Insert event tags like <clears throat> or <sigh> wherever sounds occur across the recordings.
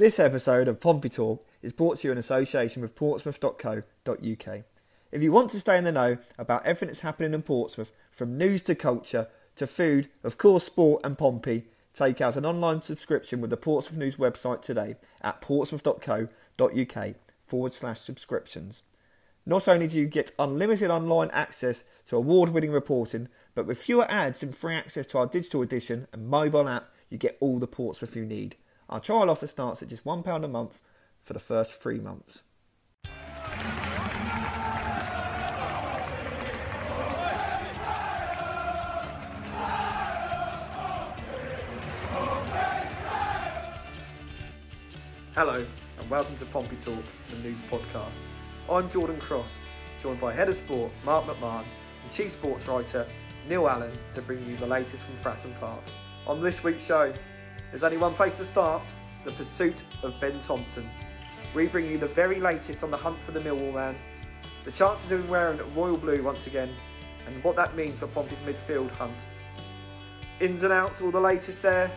This episode of Pompey Talk is brought to you in association with Portsmouth.co.uk. If you want to stay in the know about everything that's happening in Portsmouth, from news to culture to food, of course, sport and Pompey, take out an online subscription with the Portsmouth News website today at portsmouth.co.uk forward slash subscriptions. Not only do you get unlimited online access to award winning reporting, but with fewer ads and free access to our digital edition and mobile app, you get all the Portsmouth you need. Our trial offer starts at just £1 a month for the first three months. Hello, and welcome to Pompey Talk, the news podcast. I'm Jordan Cross, joined by Head of Sport Mark McMahon and Chief Sports Writer Neil Allen to bring you the latest from Fratton Park. On this week's show, there's only one place to start the pursuit of Ben Thompson. We bring you the very latest on the hunt for the Millwall man, the chances of him wearing royal blue once again, and what that means for Pompey's midfield hunt. Ins and outs, all the latest there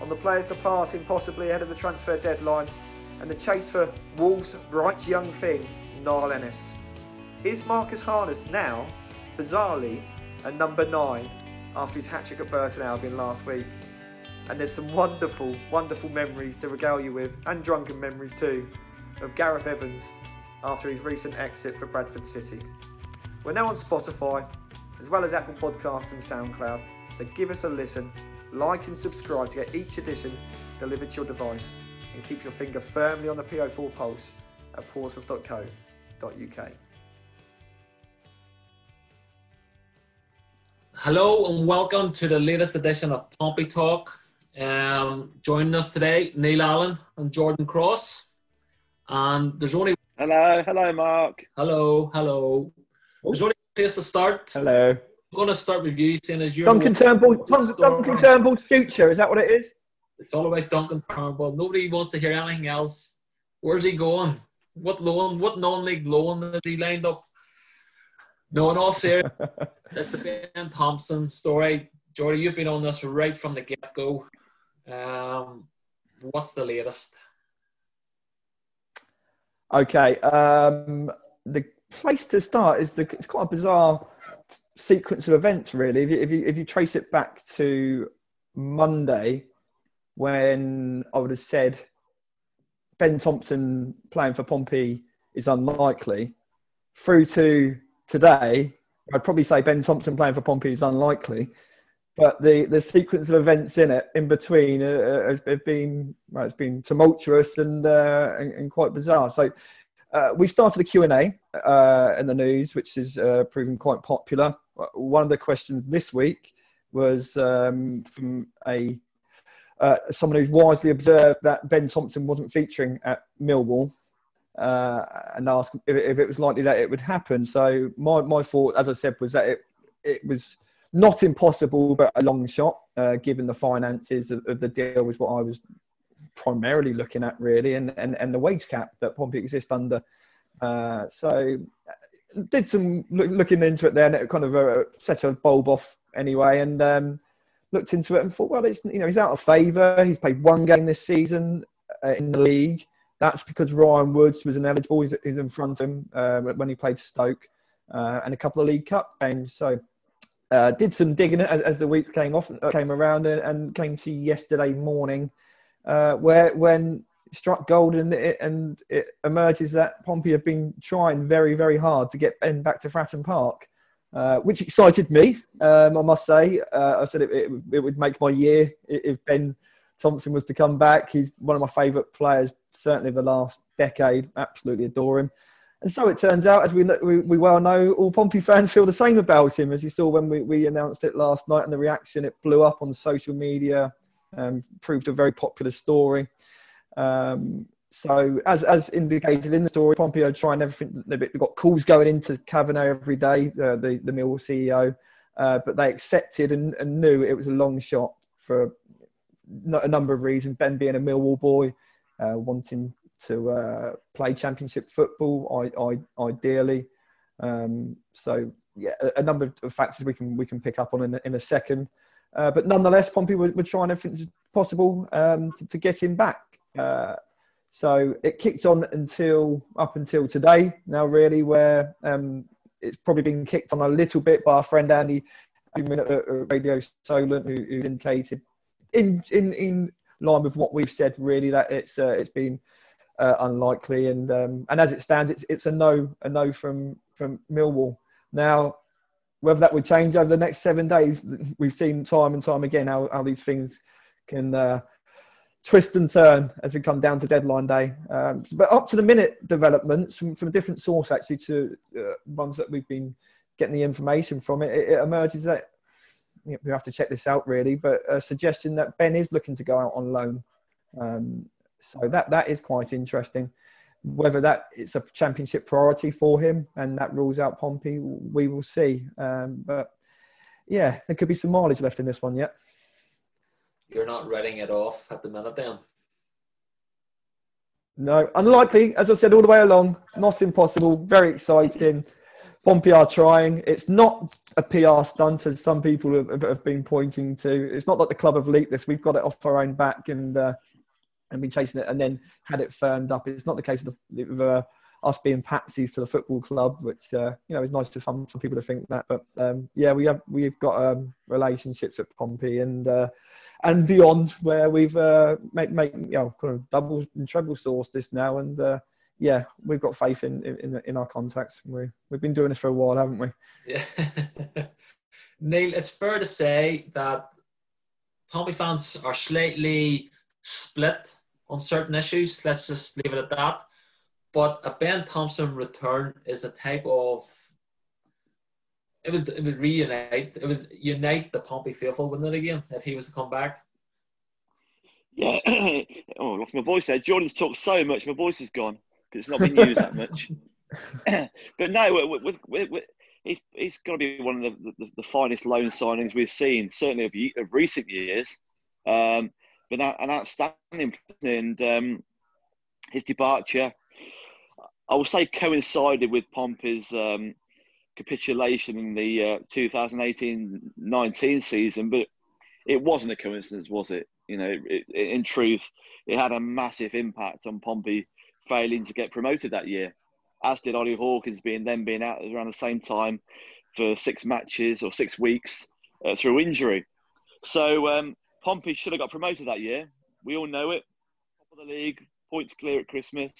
on the players departing possibly ahead of the transfer deadline, and the chase for Wolves' bright young thing, Niall Ennis. Is Marcus Harness now, bizarrely, a number nine after his hat trick at Burton Albion last week? And there's some wonderful, wonderful memories to regale you with, and drunken memories too, of Gareth Evans after his recent exit for Bradford City. We're now on Spotify, as well as Apple Podcasts and SoundCloud, so give us a listen, like and subscribe to get each edition delivered to your device and keep your finger firmly on the PO4 pulse at portsmouth.co.uk. Hello and welcome to the latest edition of Pompey Talk. Um, joining us today, Neil Allen and Jordan Cross. And there's only Hello, hello, Mark. hello, hello. There's only one place to start. Hello. I'm going to start with you, seeing as you're Duncan Turnbull, Duncan, Duncan Turnbull's future, is that what it is? It's all about Duncan Turnbull. Nobody wants to hear anything else. Where's he going? What loan? What non-league loan has he lined up? No, in all seriousness, it's <laughs> the Ben Thompson story. Jordy, you've been on this right from the get-go. Um, what's the latest? Okay. Um, the place to start is the. It's quite a bizarre sequence of events, really. If you if you, if you trace it back to Monday, when I would have said Ben Thompson playing for Pompey is unlikely, through to today, I'd probably say Ben Thompson playing for Pompey is unlikely. But the, the sequence of events in it, in between, uh, has, has been well, it's been tumultuous and, uh, and, and quite bizarre. So uh, we started a Q&A uh, in the news, which is uh, proving quite popular. One of the questions this week was um, from a uh, someone who's wisely observed that Ben Thompson wasn't featuring at Millwall uh, and asked if, if it was likely that it would happen. So my, my thought, as I said, was that it, it was not impossible, but a long shot, uh, given the finances of, of the deal was what I was primarily looking at really and, and, and the wage cap that Pompey exists under. Uh, so did some look, looking into it there and it kind of uh, set a bulb off anyway and um, looked into it and thought, well, it's, you know, he's out of favour. He's played one game this season uh, in the league. That's because Ryan Woods was ineligible. He's, he's in front of him uh, when he played Stoke uh, and a couple of League Cup games. So uh, did some digging as, as the week came off, came around, and, and came to yesterday morning uh, where when struck gold and it, and it emerges that Pompey have been trying very very hard to get Ben back to Fratton Park, uh, which excited me. Um, I must say, uh, I said it, it, it, would make my year if Ben Thompson was to come back. He's one of my favourite players, certainly the last decade. Absolutely adore him. And so it turns out, as we, we, we well know, all Pompey fans feel the same about him. As you saw when we, we announced it last night and the reaction, it blew up on social media, um, proved a very popular story. Um, so, as, as indicated in the story, Pompey are trying everything. They've got calls going into Kavanagh every day, uh, the, the Mill CEO, uh, but they accepted and, and knew it was a long shot for a number of reasons. Ben being a Millwall boy, uh, wanting to uh, play Championship football, I, I, ideally. Um, so yeah, a, a, number of factors we can we can pick up on in, in a second. Uh, but nonetheless, Pompey were, were trying everything possible um, to, to, get him back. Uh, So it kicked on until up until today. Now, really, where um, it's probably been kicked on a little bit by our friend Andy, Radio Solent, who, who indicated in in in line with what we've said, really that it's uh, it's been uh, unlikely, and um, and as it stands, it's it's a no a no from from Millwall. Now, whether that would change over the next seven days, we've seen time and time again how, how these things can uh, twist and turn as we come down to deadline day. Um, but up to the minute developments from, from a different source, actually, to uh, ones that we've been getting the information from, it, it emerges that you we have to check this out really, but a suggestion that Ben is looking to go out on loan. Um, so that that is quite interesting. Whether that it's a championship priority for him and that rules out Pompey, we will see. Um, but yeah, there could be some mileage left in this one yet. You're not writing it off at the minute, then. No, unlikely. As I said all the way along, not impossible. Very exciting. Pompey are trying. It's not a PR stunt, as some people have, have, been pointing to. It's not like the club have leaked this. We've got it off our own back and uh, and been chasing it, and then had it firmed up. It's not the case of, the, uh, us being patsies to the football club, which uh, you know is nice to some people to think that. But um, yeah, we have we've got um, relationships at Pompey and uh, and beyond where we've uh, you know kind of double and treble source this now and uh, yeah, we've got faith in in, in our contacts. We we've been doing this for a while, haven't we? Yeah, <laughs> Neil, it's fair to say that Pompey fans are slightly split on certain issues. Let's just leave it at that. But a Ben Thompson return is a type of it would it would reunite it would unite the Pompey faithful, wouldn't it again if he was to come back? Yeah. <clears throat> oh, I lost my voice there. Jordan's talked so much, my voice is gone because it's not been used that much. <laughs> <clears throat> but no, with, with, he's got to be one of the, the, the, finest loan signings we've seen, certainly of, of recent years. Um, but an outstanding, and um, his departure, I would say, coincided with Pompey's um, capitulation in the uh, 2018-19 season, but it wasn't a coincidence, was it? You know, it, it, in truth, it had a massive impact on Pompey failing to get promoted that year, as did Ollie Hawkins being then being out around the same time for six matches or six weeks uh, through injury. So um, Pompey should have got promoted that year. We all know it. Top of the league, points clear at Christmas,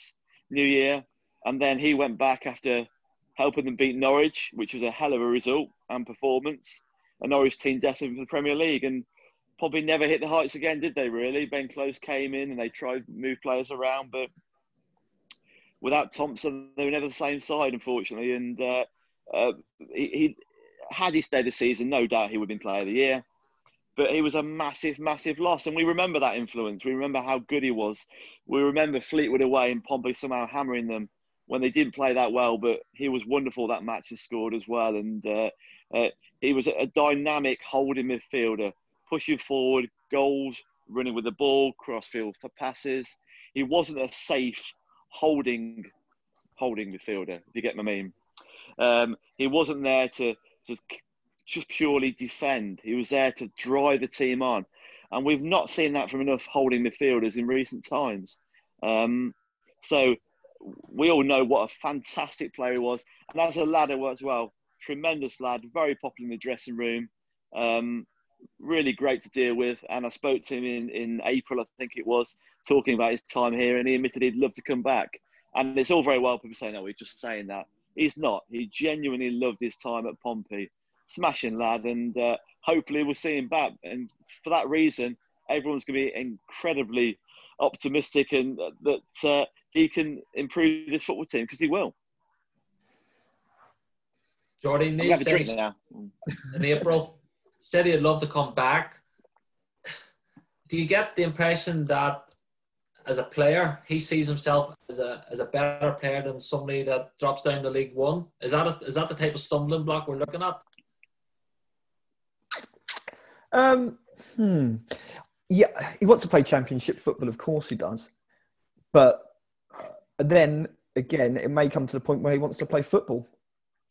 New Year, and then he went back after helping them beat Norwich, which was a hell of a result and performance. A Norwich team destined for the Premier League, and Pompey never hit the heights again, did they? Really, Ben Close came in and they tried to move players around, but without Thompson, they were never the same side, unfortunately. And uh, uh, he, he, had he stayed the season, no doubt he would have been Player of the Year. But he was a massive, massive loss, and we remember that influence. We remember how good he was. We remember Fleetwood away and Pompey somehow hammering them when they didn't play that well. But he was wonderful that match and scored as well. And uh, uh, he was a dynamic holding midfielder, pushing forward, goals, running with the ball, crossfield for passes. He wasn't a safe holding holding midfielder. If you get my mean, um, he wasn't there to to just purely defend. He was there to drive the team on, and we've not seen that from enough holding midfielders in recent times. Um, so we all know what a fantastic player he was, and as a lad as well, tremendous lad, very popular in the dressing room. Um, really great to deal with. And I spoke to him in, in April, I think it was, talking about his time here, and he admitted he'd love to come back. And it's all very well people saying, "Oh, he's just saying that." He's not. He genuinely loved his time at Pompey. Smashing lad, and uh, hopefully we'll see him back. And for that reason, everyone's going to be incredibly optimistic and that uh, he can improve this football team because he will. Jordan needs now. in April said he'd love to come back. Do you get the impression that as a player, he sees himself as a as a better player than somebody that drops down to League One? Is that a, is that the type of stumbling block we're looking at? Um, hmm. Yeah, he wants to play Championship football. Of course, he does. But then again, it may come to the point where he wants to play football,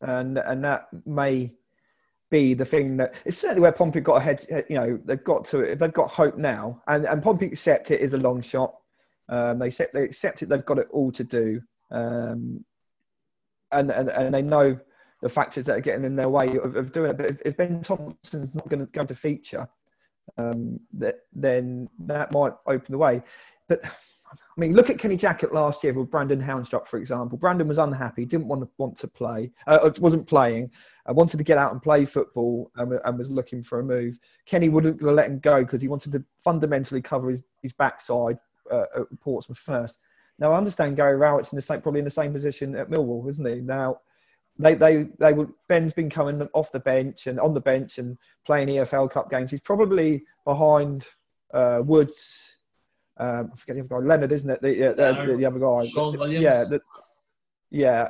and and that may be the thing that it's certainly where Pompey got ahead. You know, they've got to if they've got hope now, and and Pompey accept it is a long shot. Um, they accept they accept it. They've got it all to do, um, and, and and they know the factors that are getting in their way of, of doing it. But if, if Ben Thompson's not going to go to feature, um, that then that might open the way. But I mean, look at Kenny Jackett last year with Brandon Haunstrup, for example. Brandon was unhappy, didn't want to want to play, uh, wasn't playing, uh, wanted to get out and play football, and, and was looking for a move. Kenny wouldn't let him go because he wanted to fundamentally cover his, his backside uh, at Portsmouth first. Now I understand Gary Rowett's in the same, probably in the same position at Millwall, isn't he? Now they they they would Ben's been coming off the bench and on the bench and playing EFL Cup games. He's probably behind uh, Woods um, I forget the other guy, Leonard, isn't it? The, yeah, the, the, other guy. Shaun Williams. Yeah, the, yeah.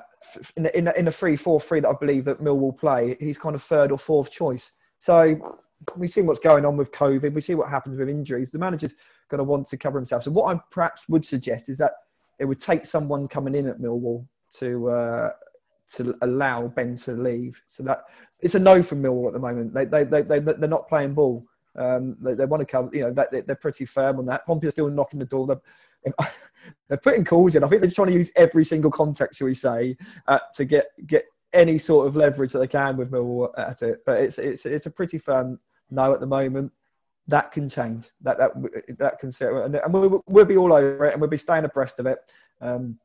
In the, in the, in the three four three that I believe that Mill will play, he's kind of third or fourth choice. So we see what's going on with COVID. We see what happens with injuries. The manager's going to want to cover himself. So what I perhaps would suggest is that it would take someone coming in at Millwall to uh, to allow Ben to leave. So that it's a no from Millwall at the moment. They they they, they they're not playing ball. Um, they, they want to come, you know, they, they're pretty firm on that. Pompey are still knocking the door. They're, <laughs> they're putting calls in. I think they're trying to use every single contract, shall we say, uh, to get get any sort of leverage that they can with Millwall at it. But it's it's it's a pretty firm no at the moment. That can change. That that that can and, and we'll, we'll be all over it, and we'll be staying abreast of it. Um,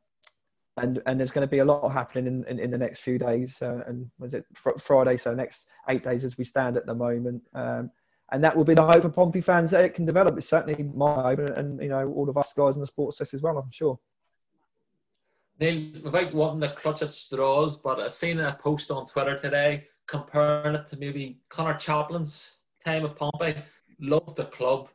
and and there's going to be a lot happening in, in, in the next few days. Uh, and was it fr- Friday? So next eight days as we stand at the moment. Um, and that will be the hope for Pompey fans that it can develop. It's certainly my hope, and, and you know all of us guys in the sports desk as well. I'm sure. Neil, without wanting to clutch at straws, but I seen a post on Twitter today comparing it to maybe Connor Chaplin's time at Pompey. Loved the club,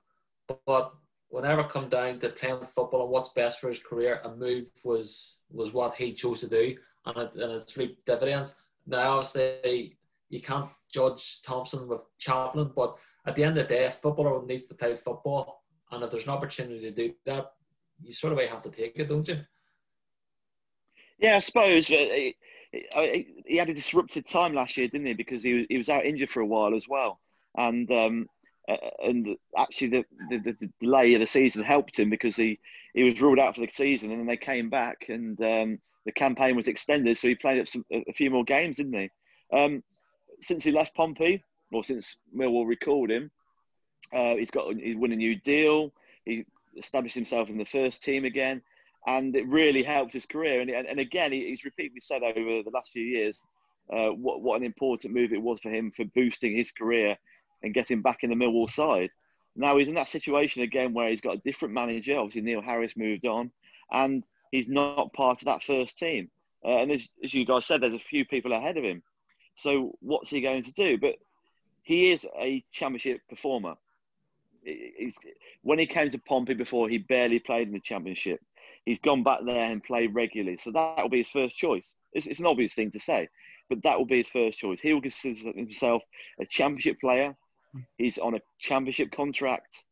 but whenever come down to playing football and what's best for his career, a move was was what he chose to do, and it, and it's reaped dividends. Now, obviously, you can't judge Thompson with Chaplin, but at the end of the day, a footballer needs to play football, and if there's an opportunity to do that, you sort of have to take it, don't you? Yeah, I suppose. He, he had a disrupted time last year, didn't he? Because he was, he was out injured for a while as well, and um, and actually the, the, the, delay of the season helped him because he, he was ruled out for the season, and then they came back, and um, the campaign was extended, so he played some, a few more games, didn't he? Um, since he left Pompey, or since Millwall recalled him. Uh, he's got he's won a new deal. He established himself in the first team again, and it really helped his career. And, and, and again, he's repeatedly said over the last few years uh, what what an important move it was for him for boosting his career and getting back in the Millwall side. Now he's in that situation again where he's got a different manager. Obviously, Neil Harris moved on, and he's not part of that first team. Uh, and as, as you guys said, there's a few people ahead of him. So what's he going to do? But he is a championship performer. He's, when he came to Pompey before, he barely played in the championship. He's gone back there and played regularly, so that will be his first choice. It's, it's an obvious thing to say, but that will be his first choice. He will consider himself a championship player. He's on a championship contract,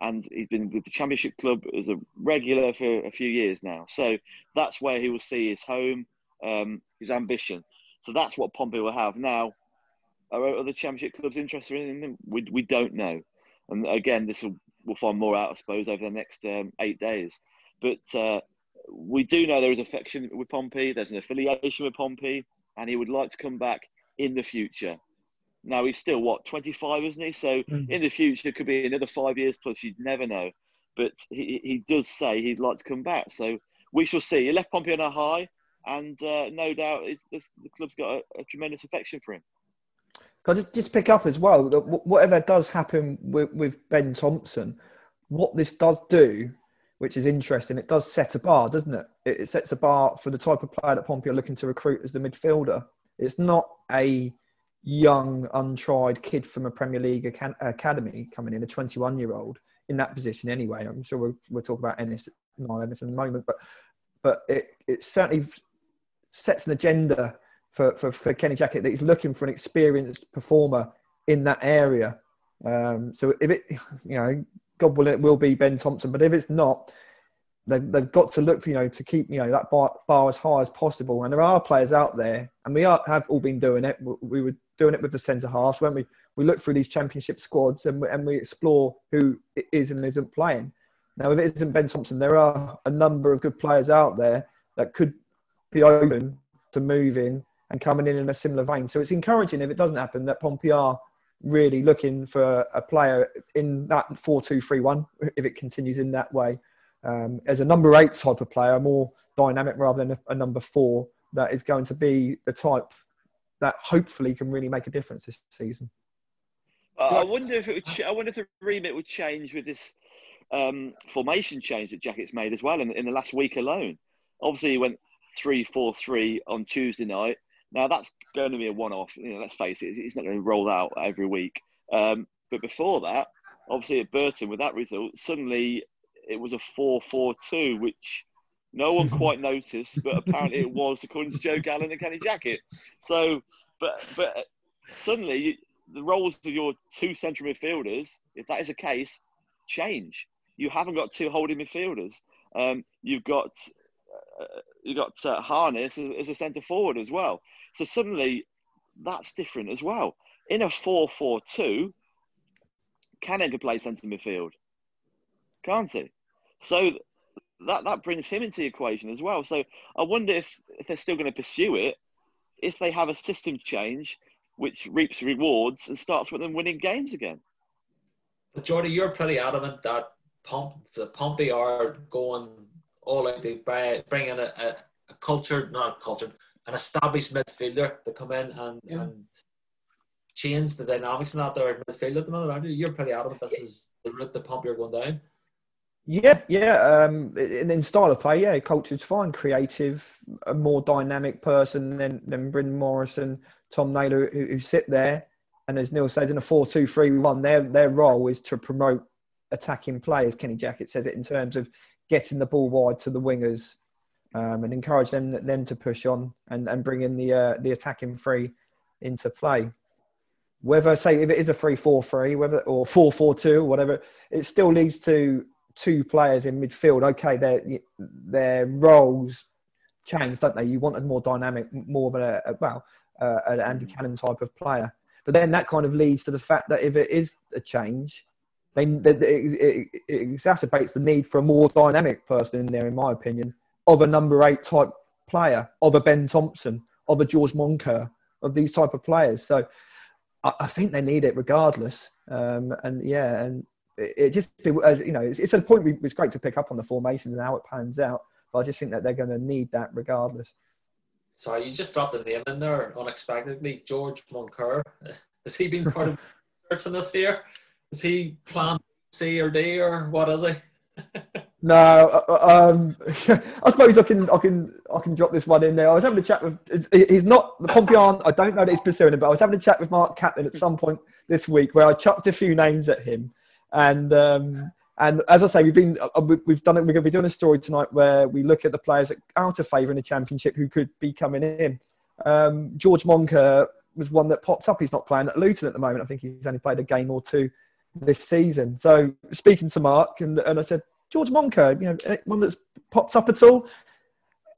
and he's been with the championship club as a regular for a few years now. So that's where he will see his home, um, his ambition. So that's what Pompey will have now. Are other championship clubs interested in him? We, we don't know. And again, this will we'll find more out, I suppose, over the next um, eight days. But uh, we do know there is affection with Pompey. There's an affiliation with Pompey, and he would like to come back in the future. Now he's still what 25, isn't he? So mm. in the future, could be another five years plus. You'd never know. But he, he does say he'd like to come back. So we shall see. He left Pompey on a high, and uh, no doubt the club's got a, a tremendous affection for him. Can I just, just pick up as well that whatever does happen with, with Ben Thompson, what this does do, which is interesting, it does set a bar, doesn't it? It, it sets a bar for the type of player that Pompey are looking to recruit as the midfielder. It's not a young, untried kid from a Premier League academy coming in, a 21 year old in that position anyway. I'm sure we'll, we'll talk about Ennis, not Ennis in a moment, but but it, it certainly sets an agenda for, for, for Kenny Jackett that he's looking for an experienced performer in that area. Um, so if it, you know, God willing, it will be Ben Thompson. But if it's not, they've, they've got to look for, you know, to keep, you know, that bar, bar as high as possible. And there are players out there, and we are, have all been doing it. We were doing it with the centre halves, weren't we? We look through these championship squads and we, and we explore who is and isn't playing. Now, if it isn't Ben Thompson, there are a number of good players out there that could be open to moving and coming in in a similar vein. So it's encouraging if it doesn't happen that Pompey are really looking for a player in that 4 2 3 1 if it continues in that way. Um, as a number eight type of player, more dynamic rather than a, a number four, that is going to be the type that hopefully can really make a difference this season. I wonder if it would. Ch- I wonder if the remit would change with this um, formation change that Jackett's made as well in, in the last week alone. Obviously, he went three four three on Tuesday night. Now that's going to be a one-off. You know, let's face it; he's not going to roll out every week. Um, but before that, obviously at Burton, with that result, suddenly it was a four-four-two, which no one <laughs> quite noticed, but apparently it was, according to Joe Gallen and Kenny Jackett. So, but but suddenly the roles of your two central midfielders, if that is the case, change. You haven't got two holding midfielders. Um, you've got uh, you've got uh, Harness as, as a centre forward as well. So suddenly, that's different as well. In a 4-4-2, Cannon can play centre midfield, can't he? So that that brings him into the equation as well. So I wonder if, if they're still going to pursue it, if they have a system change which reaps rewards and starts with them winning games again. But Jordy, you're pretty adamant that Pomp, the Pompey are going all out to bring in a, a, a culture, not a culture, an established midfielder to come in and, yeah. and change the dynamics in that there midfield at the minute, aren't you? You're pretty adamant this is the route the Pompey are going down. Yeah, yeah. Um, in, in style of play, yeah, culture's fine. Creative, a more dynamic person than than Bryn Morrison, Tom Naylor, who, who, sit there. And as Neil says, in a 4 2 3 1, their, their role is to promote attacking players. Kenny Jackett says it in terms of getting the ball wide to the wingers um, and encourage them them to push on and, and bring in the uh, the attacking three into play. Whether say if it is a three four three, whether or four four two, whatever, it still leads to two players in midfield. Okay, their their roles change, don't they? You want a more dynamic, more of a, a well, uh, an Andy Cannon type of player. But then that kind of leads to the fact that if it is a change, then it, it, it exacerbates the need for a more dynamic person in there, in my opinion, of a number eight type player, of a Ben Thompson, of a George Moncur, of these type of players. So I, I think they need it regardless. Um, and yeah, and it, it just, you know, it's, it's a point we, it's great to pick up on the formations and how it pans out. But I just think that they're going to need that regardless. Sorry, you just dropped the name in there unexpectedly. George Moncur. <laughs> Has he been part of <laughs> searching this year? Is he plan C or D or what is he? <laughs> no, uh, uh, um, I suppose I can I can I can drop this one in there. I was having a chat with. He's not the Pompeian. I don't know that he's pursuing him, but I was having a chat with Mark Catlin at some point this week where I chucked a few names at him, and um, and as I say, we've been uh, we've done it. We're going to be doing a story tonight where we look at the players that out of favour in the championship who could be coming in. Um, George Moncur was one that popped up. He's not playing at Luton at the moment. I think he's only played a game or two this season. So speaking to Mark, and, and I said, George Moncur, you know, one that's popped up at all?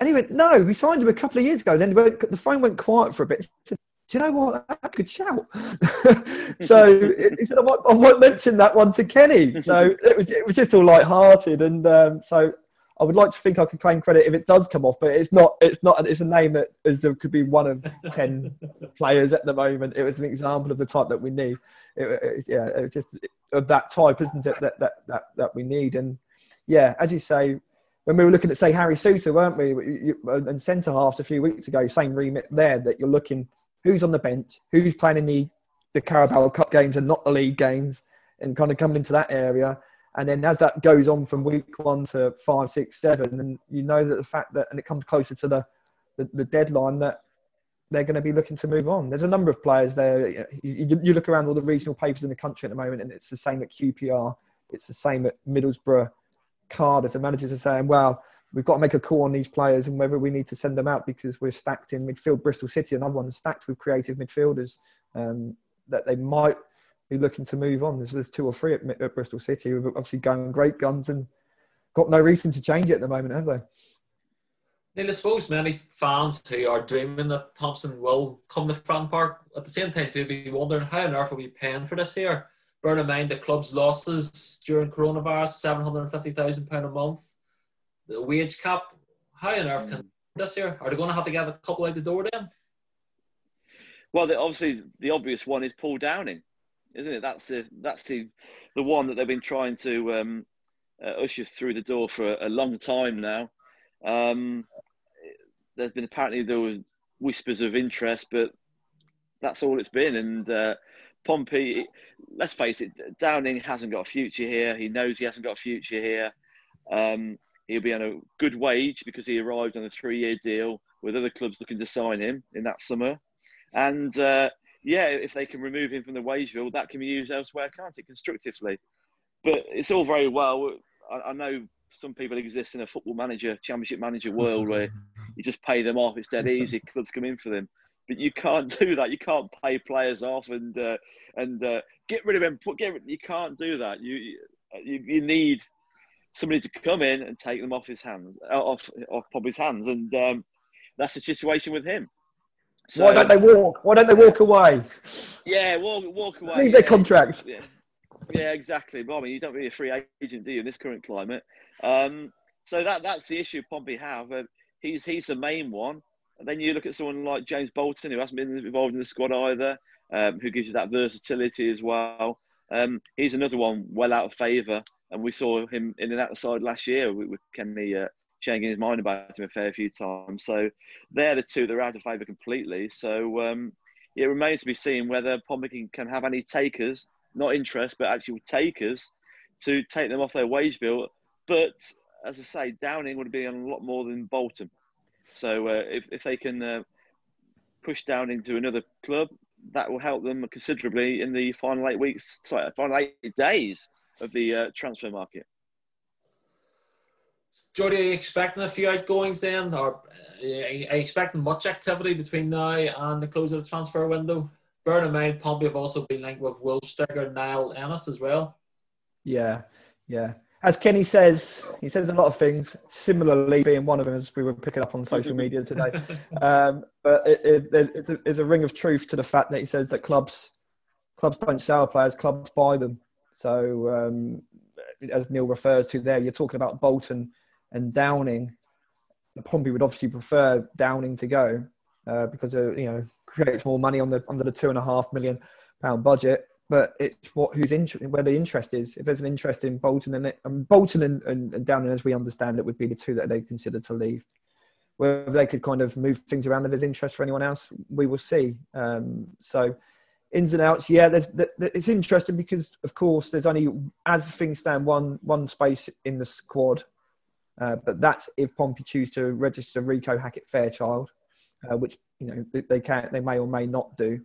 And he went, no, we signed him a couple of years ago. And then the phone went quiet for a bit. Said, do you know what? I could shout. <laughs> so he said, I might, I might, mention that one to Kenny. So <laughs> it was, it was just all light-hearted. And um, so I would like to think I could claim credit if it does come off, but it's not. It's not. It's a name that is, could be one of ten <laughs> players at the moment. It was an example of the type that we need. It, it, yeah, it's just of that type, isn't it? That, that that that we need. And yeah, as you say, when we were looking at say Harry Souttar, weren't we? And centre halves a few weeks ago, same remit there. That you're looking who's on the bench, who's playing in the, the Carabao Cup games and not the league games, and kind of coming into that area. And then as that goes on from week one to five, six, seven, and you know that the fact that, and it comes closer to the, the, the deadline, that they're going to be looking to move on. There's a number of players there. You, you, you, look around all the regional papers in the country at the moment, and it's the same at QPR. It's the same at Middlesbrough, Cardiff. The managers are saying, well, we've got to make a call on these players and whether we need to send them out because we're stacked in midfield. Bristol City, another one, stacked with creative midfielders um, that they might be looking to move on. There's, there's two or three at, at Bristol City who obviously going great guns and got no reason to change it at the moment, have they? Neil, I suppose many fans who are dreaming that Thompson will come to Fratton Park at the same time do be wondering how on earth are we paying for this here? Bear in mind the club's losses during coronavirus, seven hundred and fifty thousand pound a month. The wage cap. How on earth can this year? Are they going to have to get a couple out the door then? Well, the, obviously, the obvious one is Paul Downing, isn't it? That's the that's the the one that they've been trying to um, uh, usher through the door for a, a long time now. Um, there's been apparently there was whispers of interest, but that's all it's been. And uh, Pompey, let's face it, Downing hasn't got a future here. He knows he hasn't got a future here. Um, he'll be on a good wage because he arrived on a three-year deal with other clubs looking to sign him in that summer. And uh, yeah, if they can remove him from the wage bill, that can be used elsewhere, can't it, constructively? But it's all very well. I, I know some people exist in a football manager, championship manager world where <laughs> you just pay them off. It's dead easy. Clubs come in for them, but you can't do that. You can't pay players off and uh, and uh, get rid of them. Put get. You can't do that. You you, you need somebody to come in and take them off his hands, uh, off off Bobby's hands, and um, that's the situation with him. So, Why don't they walk? Why don't they walk away? Yeah, walk walk away. Leave yeah. their contracts. Yeah. yeah, exactly. But I mean, you don't really a free agent, do you, in this current climate? Um, so that that's the issue Pompey have. Uh, he's he's the main one. And then you look at someone like James Bolton, who hasn't been involved in the squad either, um, who gives you that versatility as well. Um, he's another one well out of favour, and we saw him in and out the side last year with, with Kenny uh, changing his mind about him a fair few times. So they're the two that are out of favour completely. So um, it remains to be seen whether Pompey can, can have any takers, not interest, but actual takers, to take them off their wage bill but as I say, Downing would be on a lot more than Bolton. So uh, if if they can uh, push Downing to another club, that will help them considerably in the final eight weeks, sorry, final eight days of the uh, transfer market. Jordy, are you expecting a few outgoings then, or are you expecting much activity between now and the close of the transfer window? Bear in mind, Pompey have also been linked with Will Stigger, Niall Ennis as well. Yeah, yeah as Kenny says, he says a lot of things. Similarly, being one of them, as we were picking up on social media today. <laughs> Um, but it, it, it's, a, it's a ring of truth to the fact that he says that clubs clubs don't sell players, clubs buy them. So, um, as Neil referred to there, you're talking about Bolton and Downing. Pompey would obviously prefer Downing to go uh, because uh, you know creates more money on the under the two and a half million pound budget but it's what who's where the interest is. If there's an interest in Bolton and, it, and Bolton and, and, and Downing, as we understand it, would be the two that they consider to leave. Whether they could kind of move things around if there's interest for anyone else, we will see. Um, so ins and outs, yeah, there's, it's interesting because of course there's only as things stand one one space in the squad, uh, but that's if Pompey choose to register Rico Hackett Fairchild, uh, which you know they can they may or may not do.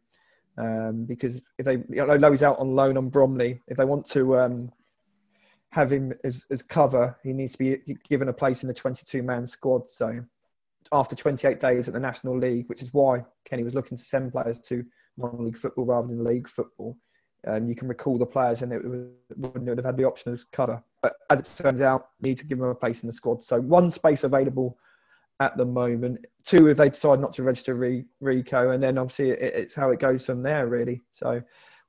Um, because if they, you know, he's out on loan on Bromley, if they want to um, have him as, as cover, he needs to be given a place in the 22 man squad. So after 28 days at the National League, which is why Kenny was looking to send players to non-league football rather than league football, um, you can recall the players and it wouldn't have had the option of cover. But as it turns out, need to give them a place in the squad. So one space available at the moment. Two, if they decide not to register Rico, and then obviously it, it's how it goes from there, really. So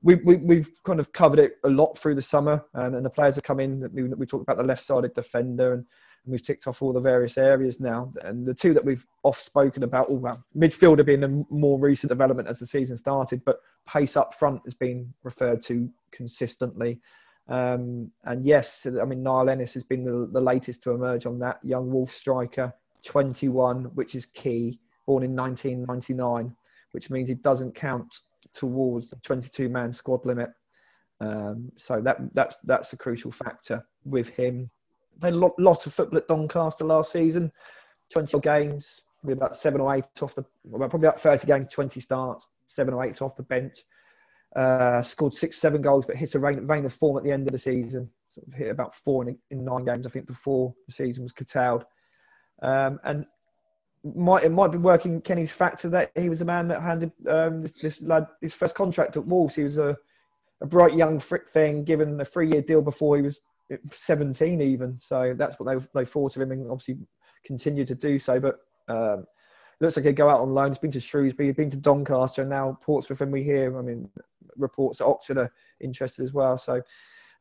we, we, have kind of covered it a lot through the summer, um, and the players have come in. We, we talked about the left-sided defender, and, and, we've ticked off all the various areas now. And the two that we've off spoken about, all well, midfielder being a more recent development as the season started, but pace up front has been referred to consistently. Um, and yes, I mean Niall Ennis has been the, the latest to emerge on that young Wolf striker 21, which is key, born in 1999, which means he doesn't count towards the 22 man squad limit. Um, so that that's that's a crucial factor with him. They lot, lot of football at Doncaster last season, 20 games, probably about seven or eight off the, well, probably about 30 games, 20 starts, seven or eight off the bench. Uh, scored six, seven goals, but hit a vein of form at the end of the season. Sort of hit about four in, in nine games, I think, before the season was curtailed. Um, and might it might be working Kenny's factor that he was a man that handed um, this, this, lad his first contract at Wolves. He was a, a bright young thing, given a three year deal before he was 17 even. So that's what they they thought of him, and obviously continued to do so. But um, looks like he'd go out on loan. He's been to Shrewsbury, he's been to Doncaster, and now Portsmouth. And we hear, I mean, reports that Oxford are interested as well. So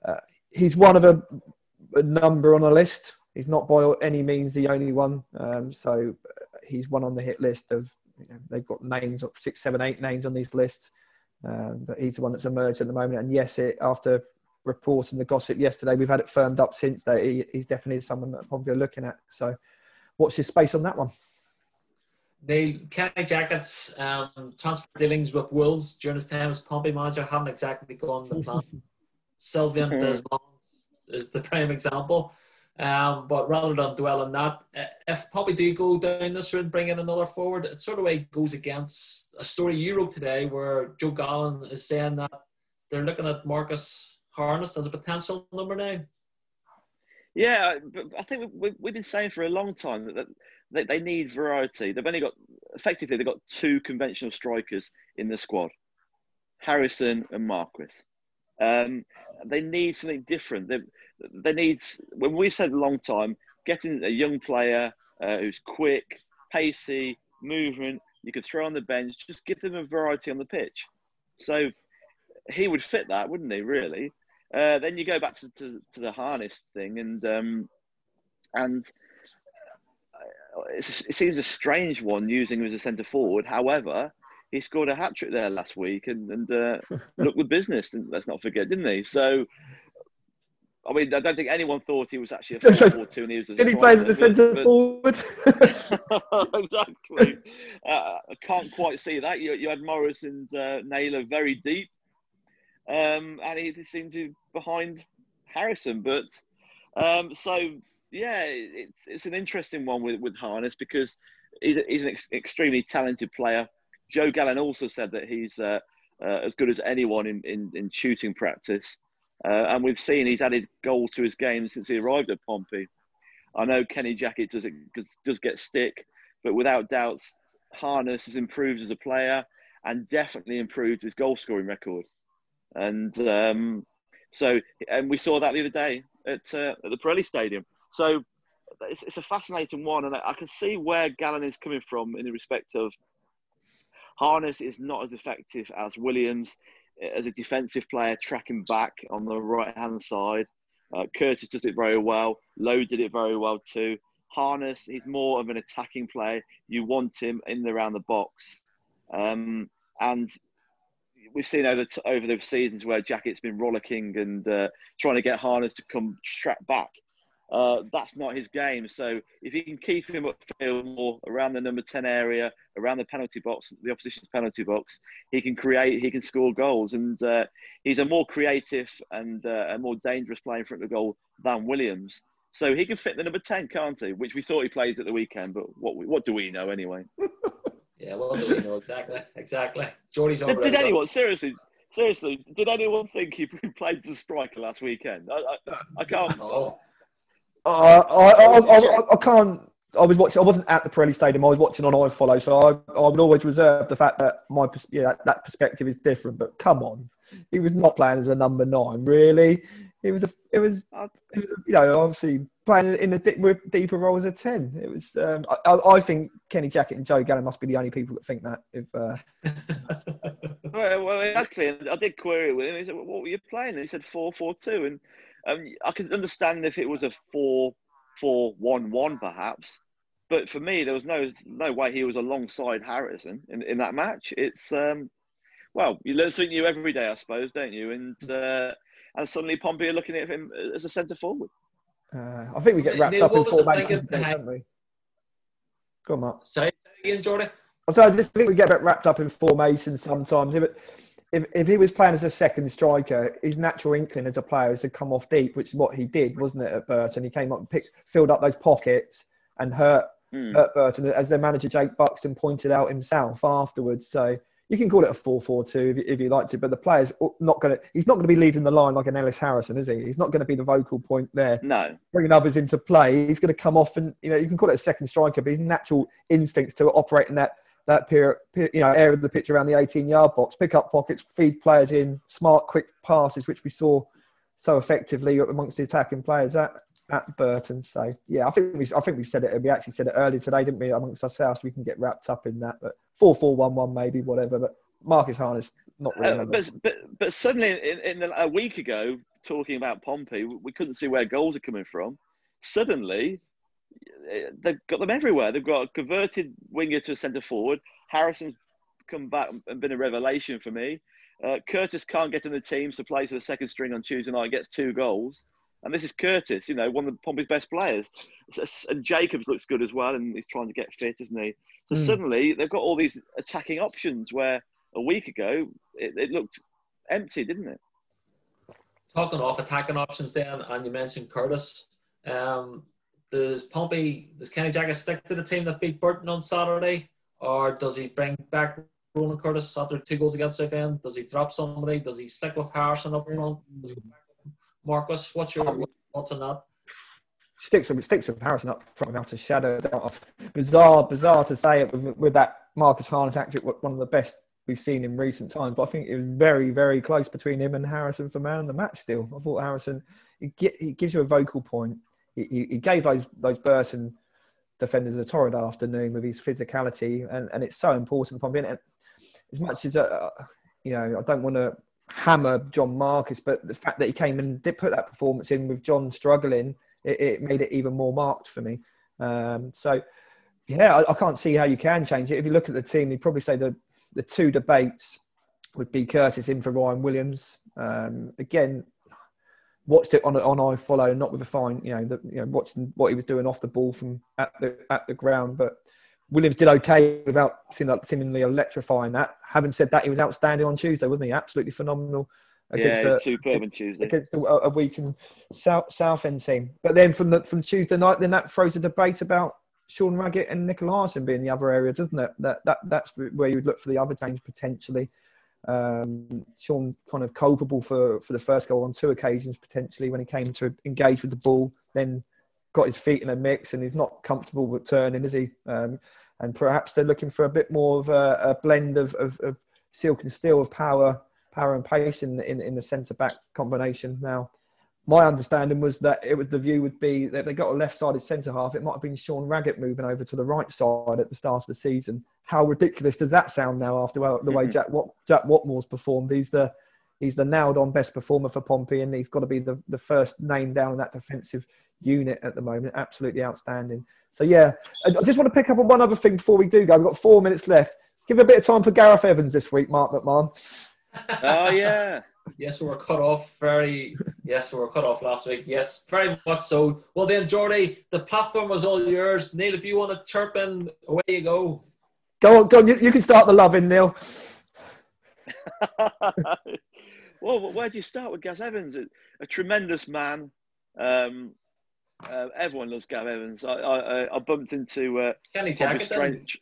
uh, he's one of a, a, number on a list. He's not by any means the only one. Um, so uh, he's one on the hit list of. You know, they've got names, six, seven, eight names on these lists. Um, but he's the one that's emerged at the moment. And yes, it after reporting the gossip yesterday, we've had it firmed up since that he, he's definitely someone that probably are looking at. So, what's your space on that one? Neil Kenny Jackett's um, transfer dealings with Wolves during his time as Pompey manager haven't exactly gone the plan. <laughs> Sylvain Deslandes is the prime example. Um, but rather than dwell on that, uh, if Pompey do go down this route, bring in another forward, it sort of way goes against a story you wrote today where Joe Gallen is saying that they're looking at Marcus Harness as a potential number nine. Yeah, I think we've, been saying for a long time that they, they need variety. They've only got, effectively, they've got two conventional strikers in the squad Harrison and Marquis. Um, they need something different. They, they need, when we've said a long time, getting a young player uh, who's quick, pacey, movement, you could throw on the bench, just give them a variety on the pitch. So he would fit that, wouldn't he, really? Uh, then you go back to, to, to the harness thing, and um, and it seems a strange one using him as a centre forward. However, he scored a hat trick there last week and, and uh, <laughs> looked with business. Let's not forget, didn't he? So, I mean, I don't think anyone thought he was actually a <laughs> 4 4 2 and he was a Did he play as a centre forward? <laughs> exactly. Uh, I can't quite see that. You, you had Morris and uh, Naylor very deep, um, and he seemed to be behind Harrison. But um, so yeah, it's it's an interesting one with with Harness because he's, he's an ex- extremely talented player. Joe Gallen also said that he's uh, uh, as good as anyone in, in, in shooting practice. Uh, and we've seen he's added goals to his game since he arrived at Pompey. I know Kenny Jackett does, it, does get stick, but without doubts, Harness has improved as a player and definitely improved his goal scoring record. And um, so, and we saw that the other day at, uh, at the Pirelli Stadium. So it's, it's a fascinating one, and I, I can see where Gallen is coming from in the respect of Harness is not as effective as Williams as a defensive player tracking back on the right hand side. Uh, Curtis does it very well. Lowe did it very well too. Harness, he's more of an attacking player. You want him in and around the box. Um, and we've seen over over the seasons where Jackett's been rollicking and uh, trying to get Harness to come strap back. Uh, that's not his game. So if you can keep him upfield more around the number 10 area, around the penalty box, the opposition's penalty box, he can create, he can score goals. And uh, he's a more creative and uh, a more dangerous player in front of the goal than Williams. So he can fit the number 10, can't he? Which we thought he played at the weekend, but what, what do we know anyway? <laughs> yeah, well, do we know exactly? <laughs> Exactly. Jordy's did, did anyone, seriously, seriously, did anyone think he <laughs> played as a striker last weekend? I, I, I can't. Oh. Uh, I, I, I, I, can't. I was watching. I wasn't at the Pirelli Stadium. I was watching on iFollow, so I, I would always reserve the fact that my yeah that perspective is different. But come on, he was not playing as a number nine. Really, it was a. It was, it was you know obviously playing in a with deeper role as a ten. It was. Um, I, I, think Kenny Jackett and Joe Gallen must be the only people that think that. If uh... <laughs> well, well, actually, I did query with him. He said, "What were you playing?" And he said four four two, and um, I could understand if it was a 4 4 1 1, perhaps. But for me, there was no no way he was alongside Harrison in, in that match. It's, um, well, you learn something new every day, I suppose, don't you? And uh, and suddenly Pompey are looking at him as a centre forward. Uh, I think we get wrapped up in four formations, don't we? Go on, Mark. Say again, Jordan. I just think we get a bit wrapped up in formation sometimes. But if, if he was playing as a second striker, his natural inkling as a player is to come off deep, which is what he did, wasn't it, at Burton? He came up and picked, filled up those pockets and hurt, mm. hurt Burton, as their manager Jake Buxton pointed out himself afterwards. So you can call it a 4-4-2 if, if you like to, but the player's not going to. He's not going to be leading the line like an Ellis Harrison, is he? He's not going to be the vocal point there. No, bringing others into play. He's going to come off and you know you can call it a second striker, but his natural instincts to operate in that that peer, you know, area of the pitch around the 18 yard box, pick up pockets, feed players in, smart, quick passes, which we saw so effectively amongst the attacking players. That at Burton. So yeah, I think we I think we said it. We actually said it earlier today, didn't we? Amongst ourselves, we can get wrapped up in that. But four four one one maybe whatever. But Marcus Harness not really. Uh, but, but but suddenly in, in the, a week ago, talking about Pompey, we couldn't see where goals are coming from. Suddenly, they've got them everywhere. They've got a converted winger to a centre forward. Harrison's come back and been a revelation for me. Uh, Curtis can't get in the team, so plays for the second string on Tuesday night, gets two goals. And this is Curtis, you know, one of Pompey's best players. And Jacobs looks good as well, and he's trying to get fit, isn't he? So mm. suddenly they've got all these attacking options where a week ago it, it looked empty, didn't it? Talking off attacking options then, and you mentioned Curtis. Um, does Pompey, does Kenny Jackett stick to the team that beat Burton on Saturday? Or does he bring back Ronan Curtis after two goals against Southend? Does he drop somebody? Does he stick with Harrison up front? Marcus, what's your um, thoughts on that? Sticks with sticks with Harrison up front without a shadow of bizarre, bizarre to say it with, with that Marcus Harness actually one of the best we've seen in recent times. But I think it was very, very close between him and Harrison for man of the match. Still, I thought Harrison he, he gives you a vocal point. He, he, gave those those Burton defenders a torrid afternoon with his physicality, and, and it's so important being. As much as uh, you know, I don't want to hammer John Marquis, but the fact that he came and did put that performance in with John struggling, it, it made it even more marked for me. Um, so, yeah, I, I, can't see how you can change it. If you look at the team, you'd probably say the the two debates would be Curtis in for Ryan Williams. Um, again, watched it on on iFollow, not with a fine, you know, the, you know, watching what he was doing off the ball from at the at the ground. But Williams did okay without seemingly electrifying that. Having said that, he was outstanding on Tuesday, wasn't he? Absolutely phenomenal. Against yeah, a, superb on Tuesday against a, a weakened South Southend team. But then from the from Tuesday night, then that throws a debate about Sean Raggett and Nicolaisen being the other area, doesn't it? That that that's where you would look for the other change potentially. Um, Sean kind of culpable for, for the first goal on two occasions potentially when he came to engage with the ball, then got his feet in a mix and he's not comfortable with turning, is he? Um, and perhaps they're looking for a bit more of a, a blend of, of, of, silk and steel of power, power and pace in in, in the centre back combination now my understanding was that it was the view would be that they got a left-sided centre half. It might have been Sean Raggett moving over to the right side at the start of the season. How ridiculous does that sound now after the way mm-hmm. Jack Wat, Jack Whatmough's performed? He's the he's the nailed-on best performer for Pompey, and he's got to be the, the first name down in that defensive unit at the moment. Absolutely outstanding. So yeah, I just want to pick up on one other thing before we do go. We've got four minutes left. Give a bit of time for Gareth Evans this week, Mark McMahon. Oh yeah. <laughs> Yes, we were cut off very. Yes, we were cut off last week. Yes, very much so. Well, then, Jordy, the platform was all yours. Neil, if you want to chirp in, away you go. Go on, go on. You, you can start the loving, Neil. <laughs> well, where do you start with Gaz Evans? A, a tremendous man. Um, uh, everyone loves Gav Evans. I, I, I bumped into uh, Kenny Jackett.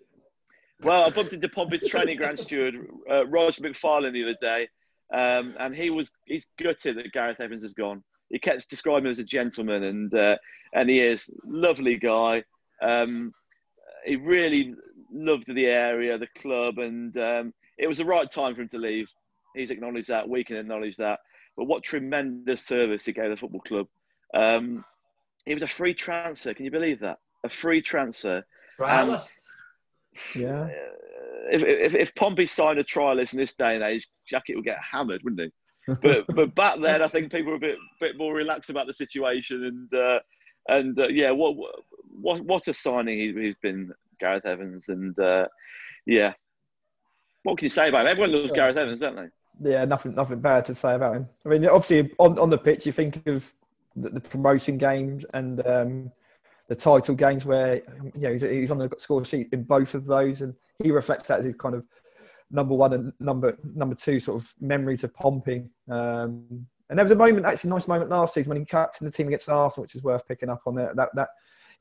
Well, I bumped into Pompey's training ground steward, uh, Roger McFarlane, the other day, um, and he was he's gutted that Gareth Evans has gone. He kept describing him as a gentleman, and uh, and he is lovely guy. Um, he really loved the area, the club, and um, it was the right time for him to leave. He's acknowledged that. We can acknowledge that. But what tremendous service he gave the football club. Um, it was a free transfer. Can you believe that? A free transfer. And, yeah if, if, if Pompey signed a trialist in this day and age, Jackett would get hammered, wouldn't he? But <laughs> but back then, I think people were a bit bit more relaxed about the situation, and uh, and uh, yeah, what what what a signing he, he's been, Gareth Evans, and uh, yeah, what can you say about him? Everyone loves Gareth Evans, don't they? Yeah, nothing nothing bad to say about him. I mean, obviously on on the pitch, you think of the, the promotion games and. Um, the title games where you know he's, he's, on the score sheet in both of those, and he reflects that as his kind of number one and number number two sort of memories of Pompey. Um, and there was a moment, actually, a nice moment last season when he captained the team against Arsenal, which is worth picking up on. That that, that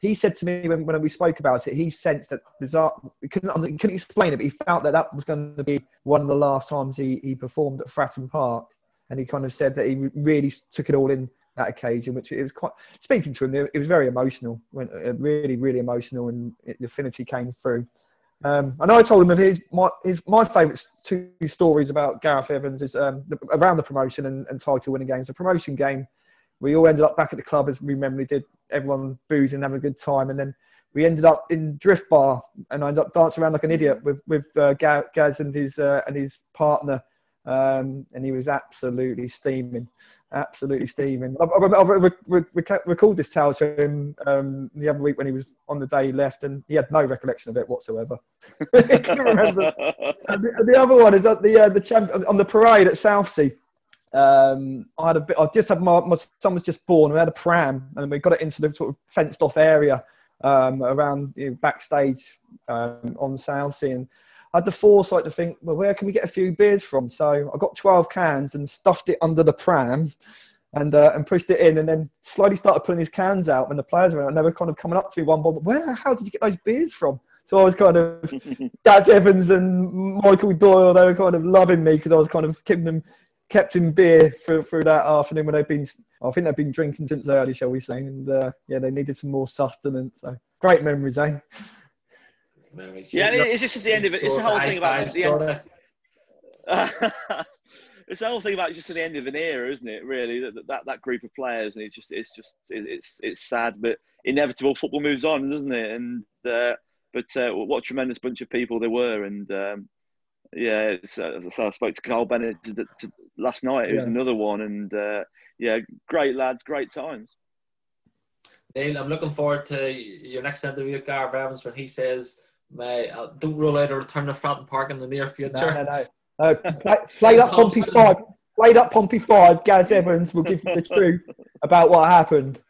he said to me when, when we spoke about it, he sensed that bizarre. He couldn't, he couldn't explain it, but he felt that that was going to be one of the last times he, he performed at Fratton Park, and he kind of said that he really took it all in that occasion, which it was quite speaking to him. It was very emotional, uh, really, really emotional, and the affinity came through. Um, I know I told him of his my his my favourite two stories about Gareth Evans is um, the, around the promotion and, and title winning games. The promotion game we all ended up back at the club as we normally did. Everyone boozing, having a good time, and then we ended up in Drift Bar, and I ended up dancing around like an idiot with with uh, Gaz and his uh, and his partner, um, and he was absolutely steaming, absolutely steaming. I've re- re- recalled this tale to him um, the other week when he was on the day he left, and he had no recollection of it whatsoever. <laughs> The, the, other one is at the uh, the champ- on the parade at Southsea. Um, I had a bit. I just had my, my son was just born. We had a pram, and we got it into the sort of fenced off area um, around you know, backstage um, on Southsea. And I had the foresight to think, well, where can we get a few beers from? So I got 12 cans and stuffed it under the pram and uh, and pushed it in, and then slowly started pulling these cans out when the players were And they were kind of coming up to me one by one. Where? How did you get those beers from? So I was kind of <laughs> Gaz Evans and Michael Doyle. They were kind of loving me because I was kind of keeping them kept in beer for, through that afternoon when they've been, I think they've been drinking since early, shall we say, and uh, yeah, they needed some more sustenance. So great memories, eh? Yeah, it's just the end of it. It's the whole thing about the end. <laughs> it's the whole thing about just the end of an era, isn't it? Really, that that, that group of players, and it's just it's just it's it's sad, but inevitable. Football moves on, doesn't it? And uh, but uh, what a tremendous bunch of people they were, and um, yeah, uh, so I spoke to Kyle Bennett to, to, last night. It was another one, and uh, yeah, great lads, great times. Neil, I'm looking forward to your next interview with Gareth Evans when he says, "May uh, don't rule out a return to Fratton Park in the near future." No, no, no. Uh, play, played up Pompey <laughs> five. Play that Pompey five. Gaz Evans will give you the truth about what happened.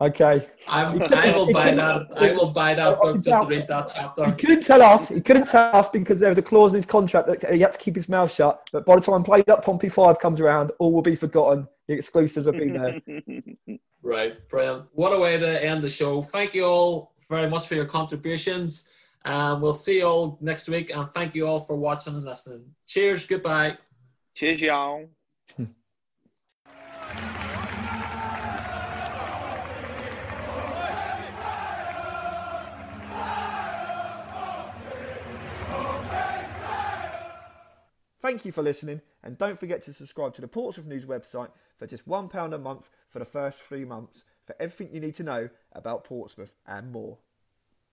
Okay. I'm, I will buy that. I will buy that book just to read that chapter. He couldn't tell us. He couldn't tell us because there was a clause in his contract that he had to keep his mouth shut. But by the time played up Pompey Five comes around, all will be forgotten. The exclusives will be there. <laughs> right, brilliant. What a way to end the show. Thank you all very much for your contributions. Um, we'll see you all next week, and thank you all for watching and listening. Cheers. Goodbye. Cheers, y'all. Thank you for listening, and don't forget to subscribe to the Portsmouth News website for just £1 a month for the first three months for everything you need to know about Portsmouth and more.